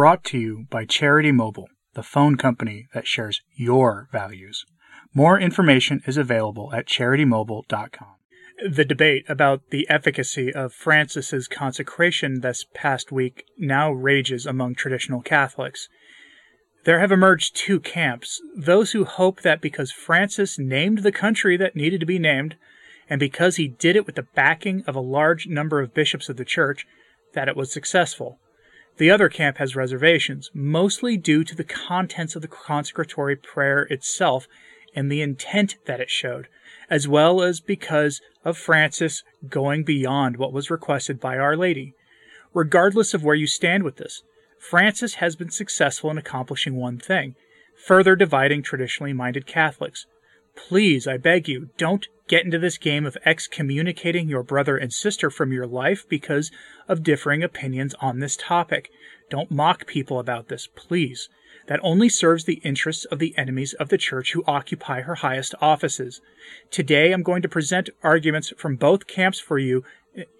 brought to you by Charity Mobile, the phone company that shares your values. More information is available at charitymobile.com. The debate about the efficacy of Francis's consecration this past week now rages among traditional Catholics. There have emerged two camps those who hope that because Francis named the country that needed to be named, and because he did it with the backing of a large number of bishops of the church, that it was successful. The other camp has reservations, mostly due to the contents of the consecratory prayer itself and the intent that it showed, as well as because of Francis going beyond what was requested by Our Lady. Regardless of where you stand with this, Francis has been successful in accomplishing one thing further dividing traditionally minded Catholics. Please, I beg you, don't get into this game of excommunicating your brother and sister from your life because of differing opinions on this topic. Don't mock people about this, please. That only serves the interests of the enemies of the Church who occupy her highest offices. Today I'm going to present arguments from both camps for you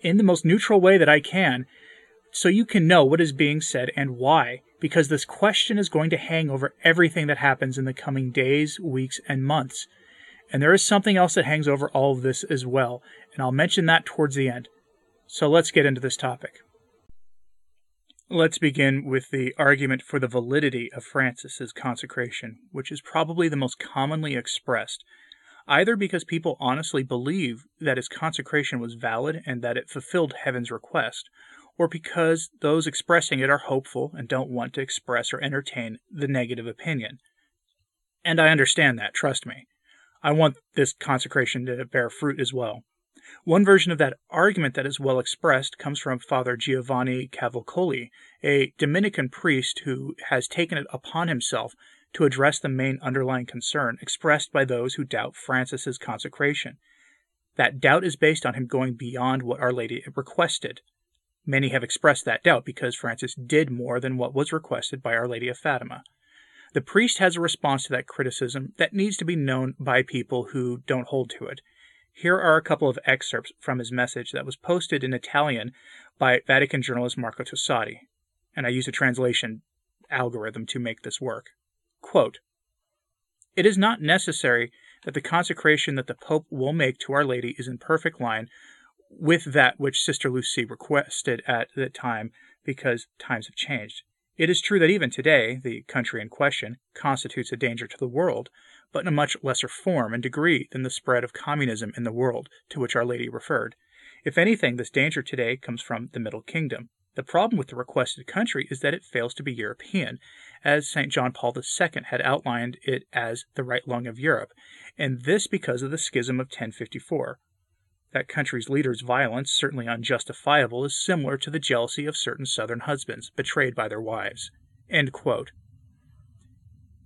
in the most neutral way that I can, so you can know what is being said and why, because this question is going to hang over everything that happens in the coming days, weeks, and months. And there is something else that hangs over all of this as well, and I'll mention that towards the end. So let's get into this topic. Let's begin with the argument for the validity of Francis's consecration, which is probably the most commonly expressed, either because people honestly believe that his consecration was valid and that it fulfilled heaven's request, or because those expressing it are hopeful and don't want to express or entertain the negative opinion. And I understand that, trust me. I want this consecration to bear fruit as well. One version of that argument that is well expressed comes from Father Giovanni Cavalcoli, a Dominican priest who has taken it upon himself to address the main underlying concern expressed by those who doubt Francis's consecration. That doubt is based on him going beyond what Our Lady requested, Many have expressed that doubt because Francis did more than what was requested by Our Lady of Fatima. The priest has a response to that criticism that needs to be known by people who don't hold to it. Here are a couple of excerpts from his message that was posted in Italian by Vatican journalist Marco Tosatti, and I used a translation algorithm to make this work. Quote, it is not necessary that the consecration that the Pope will make to Our Lady is in perfect line with that which Sister Lucy requested at the time because times have changed. It is true that even today, the country in question constitutes a danger to the world, but in a much lesser form and degree than the spread of communism in the world to which Our Lady referred. If anything, this danger today comes from the Middle Kingdom. The problem with the requested country is that it fails to be European, as St. John Paul II had outlined it as the right lung of Europe, and this because of the schism of 1054. That country's leader's violence, certainly unjustifiable, is similar to the jealousy of certain Southern husbands betrayed by their wives.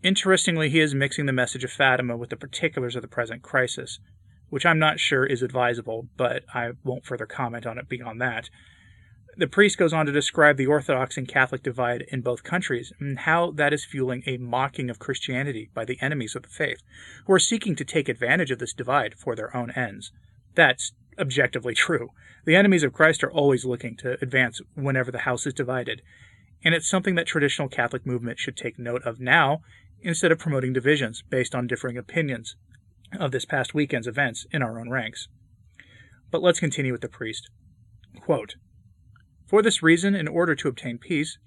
Interestingly, he is mixing the message of Fatima with the particulars of the present crisis, which I'm not sure is advisable, but I won't further comment on it beyond that. The priest goes on to describe the Orthodox and Catholic divide in both countries and how that is fueling a mocking of Christianity by the enemies of the faith, who are seeking to take advantage of this divide for their own ends. That's objectively true. The enemies of Christ are always looking to advance whenever the house is divided, and it's something that traditional Catholic movement should take note of now instead of promoting divisions based on differing opinions of this past weekend's events in our own ranks. But let's continue with the priest. Quote, For this reason, in order to obtain peace,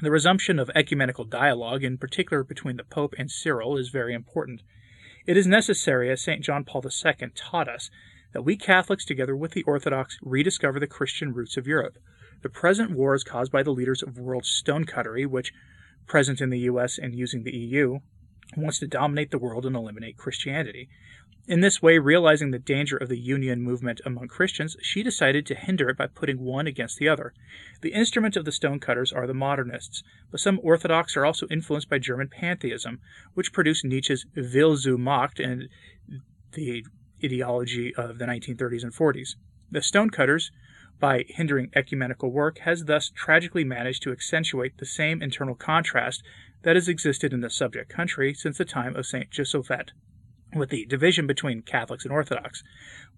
the resumption of ecumenical dialogue, in particular between the Pope and Cyril, is very important. It is necessary, as St. John Paul II taught us, that we Catholics, together with the Orthodox, rediscover the Christian roots of Europe. The present war is caused by the leaders of world stonecuttery, which, present in the US and using the EU, wants to dominate the world and eliminate Christianity. In this way, realizing the danger of the union movement among Christians, she decided to hinder it by putting one against the other. The instrument of the stonecutters are the modernists, but some Orthodox are also influenced by German pantheism, which produced Nietzsche's Wille zur Macht and the ideology of the 1930s and 40s. The stonecutters, by hindering ecumenical work, has thus tragically managed to accentuate the same internal contrast that has existed in the subject country since the time of St. Josaphat, with the division between Catholics and Orthodox.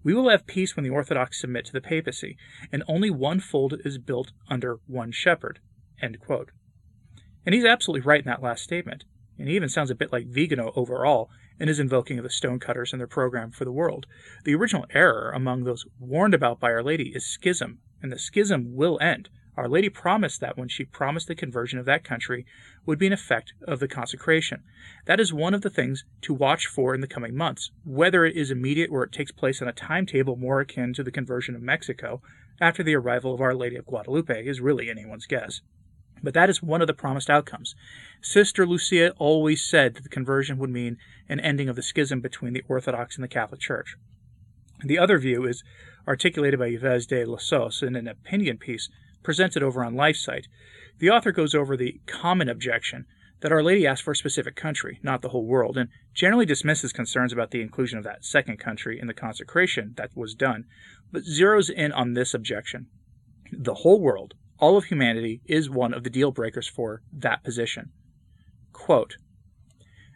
We will have peace when the Orthodox submit to the papacy, and only one fold is built under one shepherd. And he's absolutely right in that last statement. And he even sounds a bit like Vigano overall in his invoking of the stonecutters and their program for the world. The original error among those warned about by Our Lady is schism, and the schism will end. Our Lady promised that when she promised the conversion of that country would be an effect of the consecration. That is one of the things to watch for in the coming months. Whether it is immediate or it takes place on a timetable more akin to the conversion of Mexico after the arrival of Our Lady of Guadalupe is really anyone's guess. But that is one of the promised outcomes. Sister Lucia always said that the conversion would mean an ending of the schism between the Orthodox and the Catholic Church. The other view is articulated by Yves de Lassus in an opinion piece presented over on LifeSite. The author goes over the common objection that Our Lady asked for a specific country, not the whole world, and generally dismisses concerns about the inclusion of that second country in the consecration that was done, but zeroes in on this objection. The whole world, all of humanity, is one of the deal breakers for that position. Quote,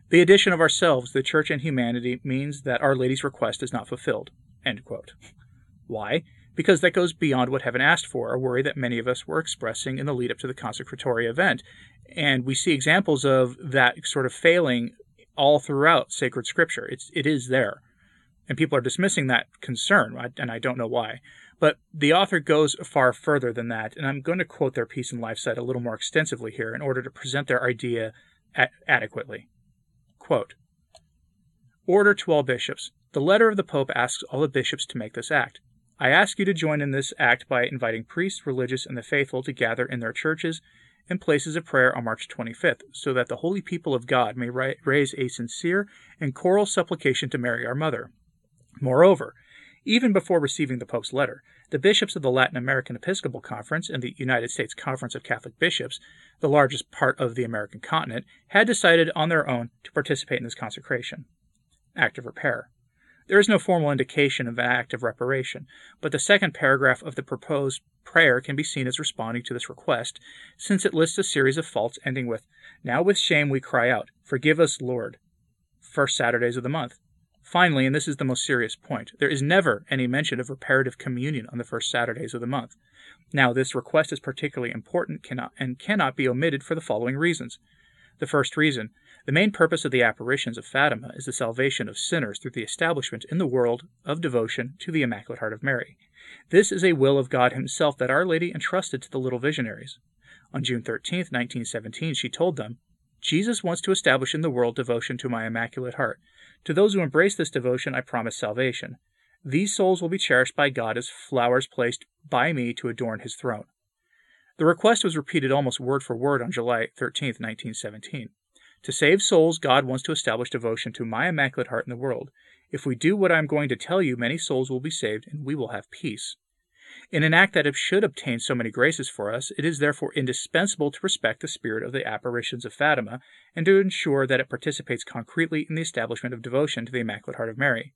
the addition of ourselves, the church and humanity, means that Our Lady's request is not fulfilled. Why? because that goes beyond what heaven asked for, a worry that many of us were expressing in the lead up to the consecratory event. And we see examples of that sort of failing all throughout sacred scripture. It's, it is there. And people are dismissing that concern, and I don't know why. But the author goes far further than that, and I'm going to quote their piece in LifeSite a little more extensively here in order to present their idea adequately. Quote, Order to all bishops. The letter of the Pope asks all the bishops to make this act. I ask you to join in this act by inviting priests, religious, and the faithful to gather in their churches and places of prayer on March 25th, so that the holy people of God may raise a sincere and choral supplication to Mary our Mother. Moreover, even before receiving the Pope's letter, the bishops of the Latin American Episcopal Conference and the United States Conference of Catholic Bishops, the largest part of the American continent, had decided on their own to participate in this consecration. Act of repair. There is no formal indication of an act of reparation, but the second paragraph of the proposed prayer can be seen as responding to this request, since it lists a series of faults ending with, Now with shame we cry out, Forgive us, Lord. First Saturdays of the month. Finally, and this is the most serious point, there is never any mention of reparative communion on the first Saturdays of the month. Now, this request is particularly important cannot, and cannot be omitted for the following reasons. The first reason the main purpose of the apparitions of Fatima is the salvation of sinners through the establishment in the world of devotion to the Immaculate Heart of Mary. This is a will of God Himself that Our Lady entrusted to the little visionaries. On June 13, 1917, she told them, Jesus wants to establish in the world devotion to my Immaculate Heart. To those who embrace this devotion, I promise salvation. These souls will be cherished by God as flowers placed by me to adorn His throne. The request was repeated almost word for word on July 13, 1917. To save souls, God wants to establish devotion to my Immaculate Heart in the world. If we do what I am going to tell you, many souls will be saved, and we will have peace. In an act that should obtain so many graces for us, it is therefore indispensable to respect the spirit of the apparitions of Fatima, and to ensure that it participates concretely in the establishment of devotion to the Immaculate Heart of Mary.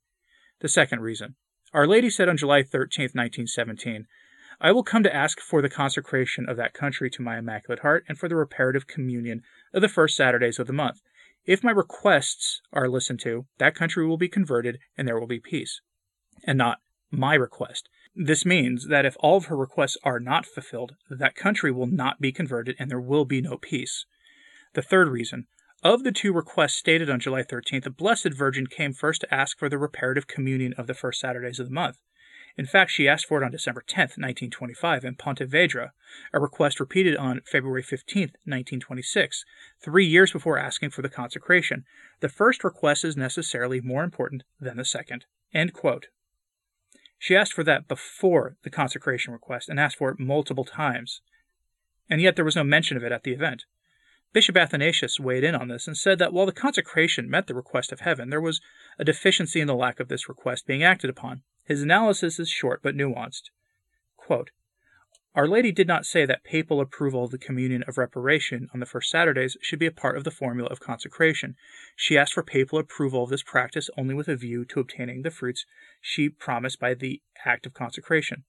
The second reason. Our Lady said on July 13, 1917, I will come to ask for the consecration of that country to my Immaculate Heart and for the reparative communion of the first Saturdays of the month. If my requests are listened to, that country will be converted and there will be peace. And not my request. This means that if all of her requests are not fulfilled, that country will not be converted and there will be no peace. The third reason of the two requests stated on July 13th, the Blessed Virgin came first to ask for the reparative communion of the first Saturdays of the month. In fact, she asked for it on December 10, 1925, in Pontevedra, a request repeated on February 15, 1926, three years before asking for the consecration. The first request is necessarily more important than the second. She asked for that before the consecration request and asked for it multiple times. And yet there was no mention of it at the event. Bishop Athanasius weighed in on this and said that while the consecration met the request of heaven, there was a deficiency in the lack of this request being acted upon. His analysis is short but nuanced. Quote, Our Lady did not say that papal approval of the communion of reparation on the first Saturdays should be a part of the formula of consecration. She asked for papal approval of this practice only with a view to obtaining the fruits she promised by the act of consecration.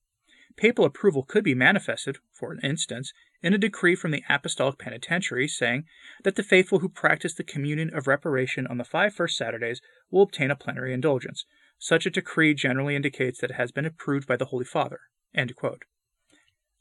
Papal approval could be manifested, for instance, in a decree from the Apostolic Penitentiary saying that the faithful who practice the communion of reparation on the five first Saturdays will obtain a plenary indulgence. Such a decree generally indicates that it has been approved by the Holy Father.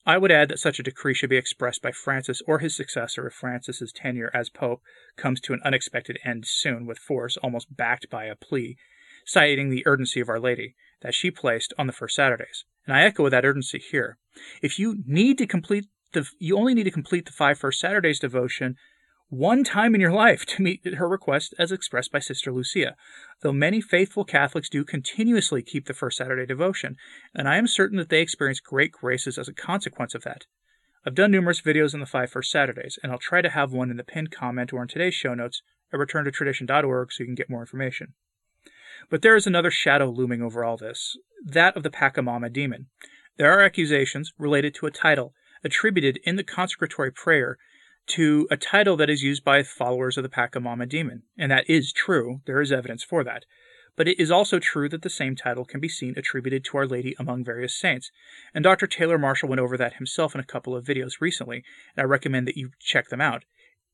I would add that such a decree should be expressed by Francis or his successor if Francis's tenure as Pope comes to an unexpected end soon with force almost backed by a plea, citing the urgency of Our Lady that she placed on the first Saturdays. And I echo that urgency here. If you need to complete the you only need to complete the five first Saturdays devotion one time in your life to meet her request as expressed by Sister Lucia, though many faithful Catholics do continuously keep the first Saturday devotion, and I am certain that they experience great graces as a consequence of that. I've done numerous videos on the five first Saturdays, and I'll try to have one in the pinned comment or in today's show notes at returntotradition.org so you can get more information. But there is another shadow looming over all this that of the Pachamama demon. There are accusations related to a title attributed in the consecratory prayer to a title that is used by followers of the Pachamama demon. And that is true. There is evidence for that. But it is also true that the same title can be seen attributed to Our Lady among various saints. And Dr. Taylor Marshall went over that himself in a couple of videos recently, and I recommend that you check them out.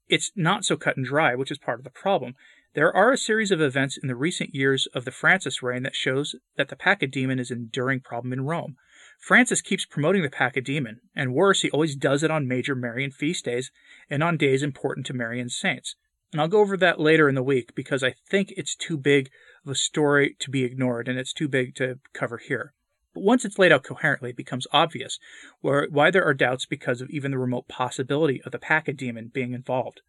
It's not so cut and dry, which is part of the problem. There are a series of events in the recent years of the Francis reign that shows that the Pachamama is an enduring problem in Rome. Francis keeps promoting the Pachamama, and worse, he always does it on major Marian feast days and on days important to Marian saints. And I'll go over that later in the week because I think it's too big of a story to be ignored and it's too big to cover here. But once it's laid out coherently, it becomes obvious why there are doubts because of even the remote possibility of the Pachamama being involved.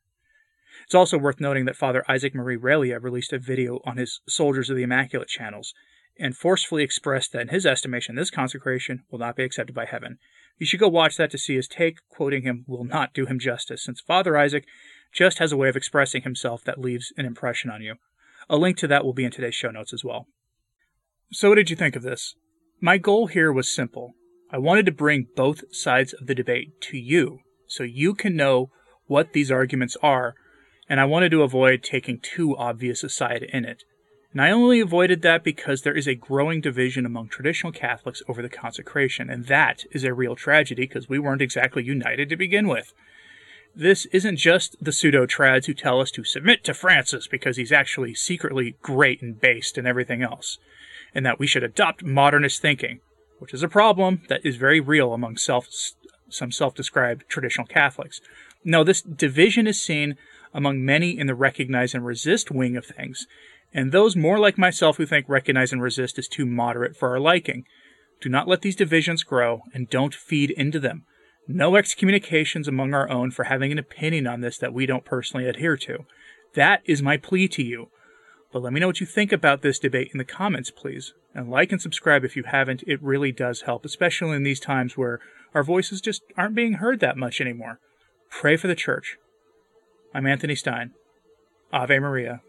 It's also worth noting that Father Isaac Marie Relyea released a video on his Soldiers of the Immaculate channels and forcefully expressed that in his estimation this consecration will not be accepted by heaven. You should go watch that to see his take. Quoting him will not do him justice, since Father Isaac just has a way of expressing himself that leaves an impression on you. A link to that will be in today's show notes as well. So, what did you think of this? My goal here was simple. I wanted to bring both sides of the debate to you so you can know what these arguments are, and I wanted to avoid taking too obvious a side in it. And I only avoided that because there is a growing division among traditional Catholics over the consecration, and that is a real tragedy because we weren't exactly united to begin with. This isn't just the pseudo trads who tell us to submit to Francis because he's actually secretly great and based and everything else, and that we should adopt modernist thinking, which is a problem that is very real among self, some self described traditional Catholics. No, this division is seen among many in the recognize and resist wing of things, and those more like myself who think recognize and resist is too moderate for our liking. Do not let these divisions grow, and don't feed into them. No excommunications among our own for having an opinion on this that we don't personally adhere to. That is my plea to you. But let me know what you think about this debate in the comments, please. And like and subscribe if you haven't. It really does help, especially in these times where our voices just aren't being heard that much anymore. Pray for the church. I'm Anthony Stine. Ave Maria.